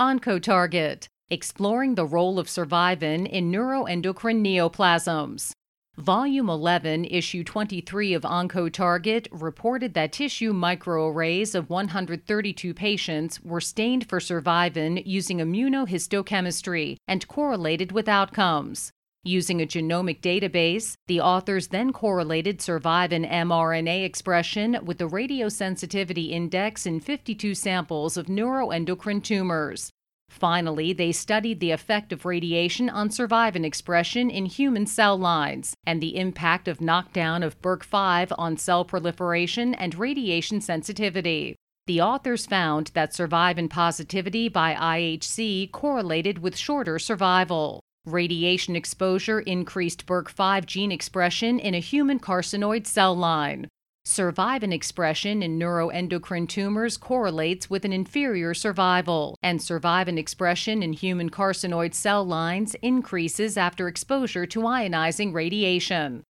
OncoTarget Exploring the Role of Survivin in Neuroendocrine Neoplasms. Volume 11, Issue 23 of OncoTarget reported that tissue microarrays of 132 patients were stained for survivin using immunohistochemistry and correlated with outcomes. Using a genomic database, the authors then correlated survivin mRNA expression with the radiosensitivity index in 52 samples of neuroendocrine tumors. Finally, they studied the effect of radiation on survivin expression in human cell lines and the impact of knockdown of BIRC5 on cell proliferation and radiation sensitivity. The authors found that survivin positivity by IHC correlated with shorter survival. Radiation exposure increased BIRC5 gene expression in a human carcinoid cell line. Survivin expression in neuroendocrine tumors correlates with an inferior survival, and survivin expression in human carcinoid cell lines increases after exposure to ionizing radiation.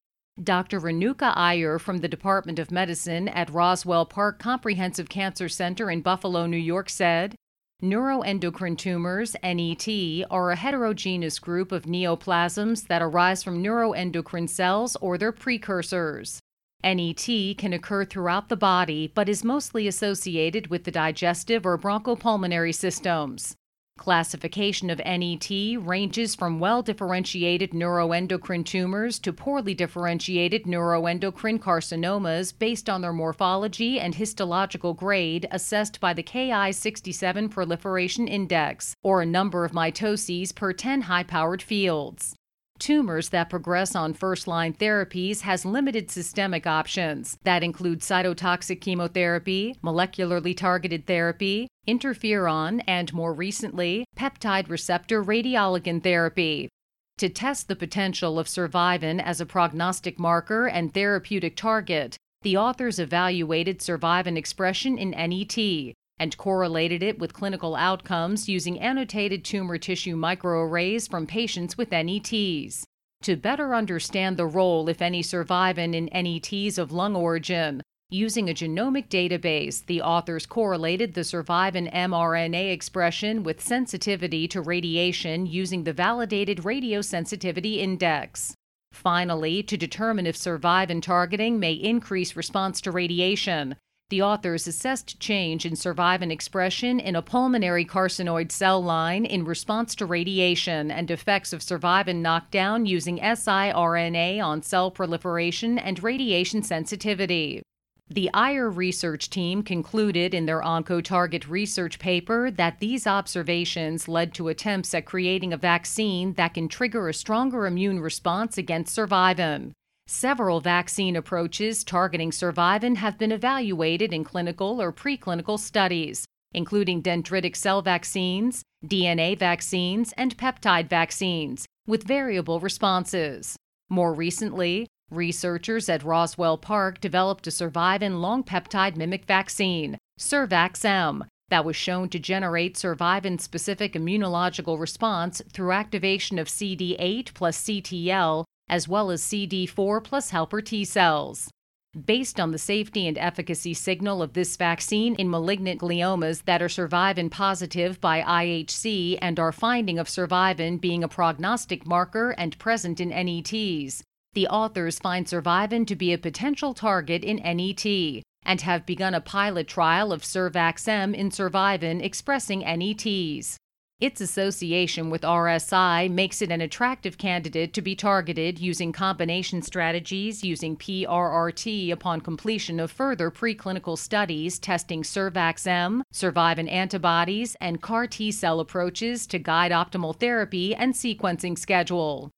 Dr. Renuka Iyer from the Department of Medicine at Roswell Park Comprehensive Cancer Center in Buffalo, New York said Neuroendocrine tumors, NET, are a heterogeneous group of neoplasms that arise from neuroendocrine cells or their precursors. NET can occur throughout the body but is mostly associated with the digestive or bronchopulmonary systems. Classification of NET ranges from well differentiated neuroendocrine tumors to poorly differentiated neuroendocrine carcinomas based on their morphology and histological grade assessed by the Ki67 proliferation index, or a number of mitoses per 10 high powered fields. Tumors that progress on first line therapies has limited systemic options that include cytotoxic chemotherapy, molecularly targeted therapy, interferon, and more recently, peptide receptor radioligand therapy. To test the potential of survivin as a prognostic marker and therapeutic target, the authors evaluated survivin expression in NET, and correlated it with clinical outcomes using annotated tumor tissue microarrays from patients with NETs. To better understand the role, if any, survivin in NETs of lung origin, using a genomic database, the authors correlated the survivin mRNA expression with sensitivity to radiation using the validated radiosensitivity index. Finally, to determine if survivin targeting may increase response to radiation, the authors assessed change in survivin expression in a pulmonary carcinoid cell line in response to radiation and effects of survivin knockdown using siRNA on cell proliferation and radiation sensitivity. The Iyer research team concluded in their OncoTarget research paper that these observations led to attempts at creating a vaccine that can trigger a stronger immune response against survivin. Several vaccine approaches targeting survivin have been evaluated in clinical or preclinical studies, including dendritic cell vaccines, DNA vaccines, and peptide vaccines, with variable responses. More recently, researchers at Roswell Park developed a survivin long peptide mimic vaccine, Survax-M, that was shown to generate survivin specific immunological response through activation of CD8 plus CTL as well as CD4 plus helper T cells. Based on the safety and efficacy signal of this vaccine in malignant gliomas that are survivin positive by IHC and our finding of survivin being a prognostic marker and present in NETs, the authors find survivin to be a potential target in NET and have begun a pilot trial of Survax-M in survivin expressing NETs. Its association with RSI makes it an attractive candidate to be targeted using combination strategies using PRRT upon completion of further preclinical studies testing Survax-M, survivin antibodies, and CAR T cell approaches to guide optimal therapy and sequencing schedule.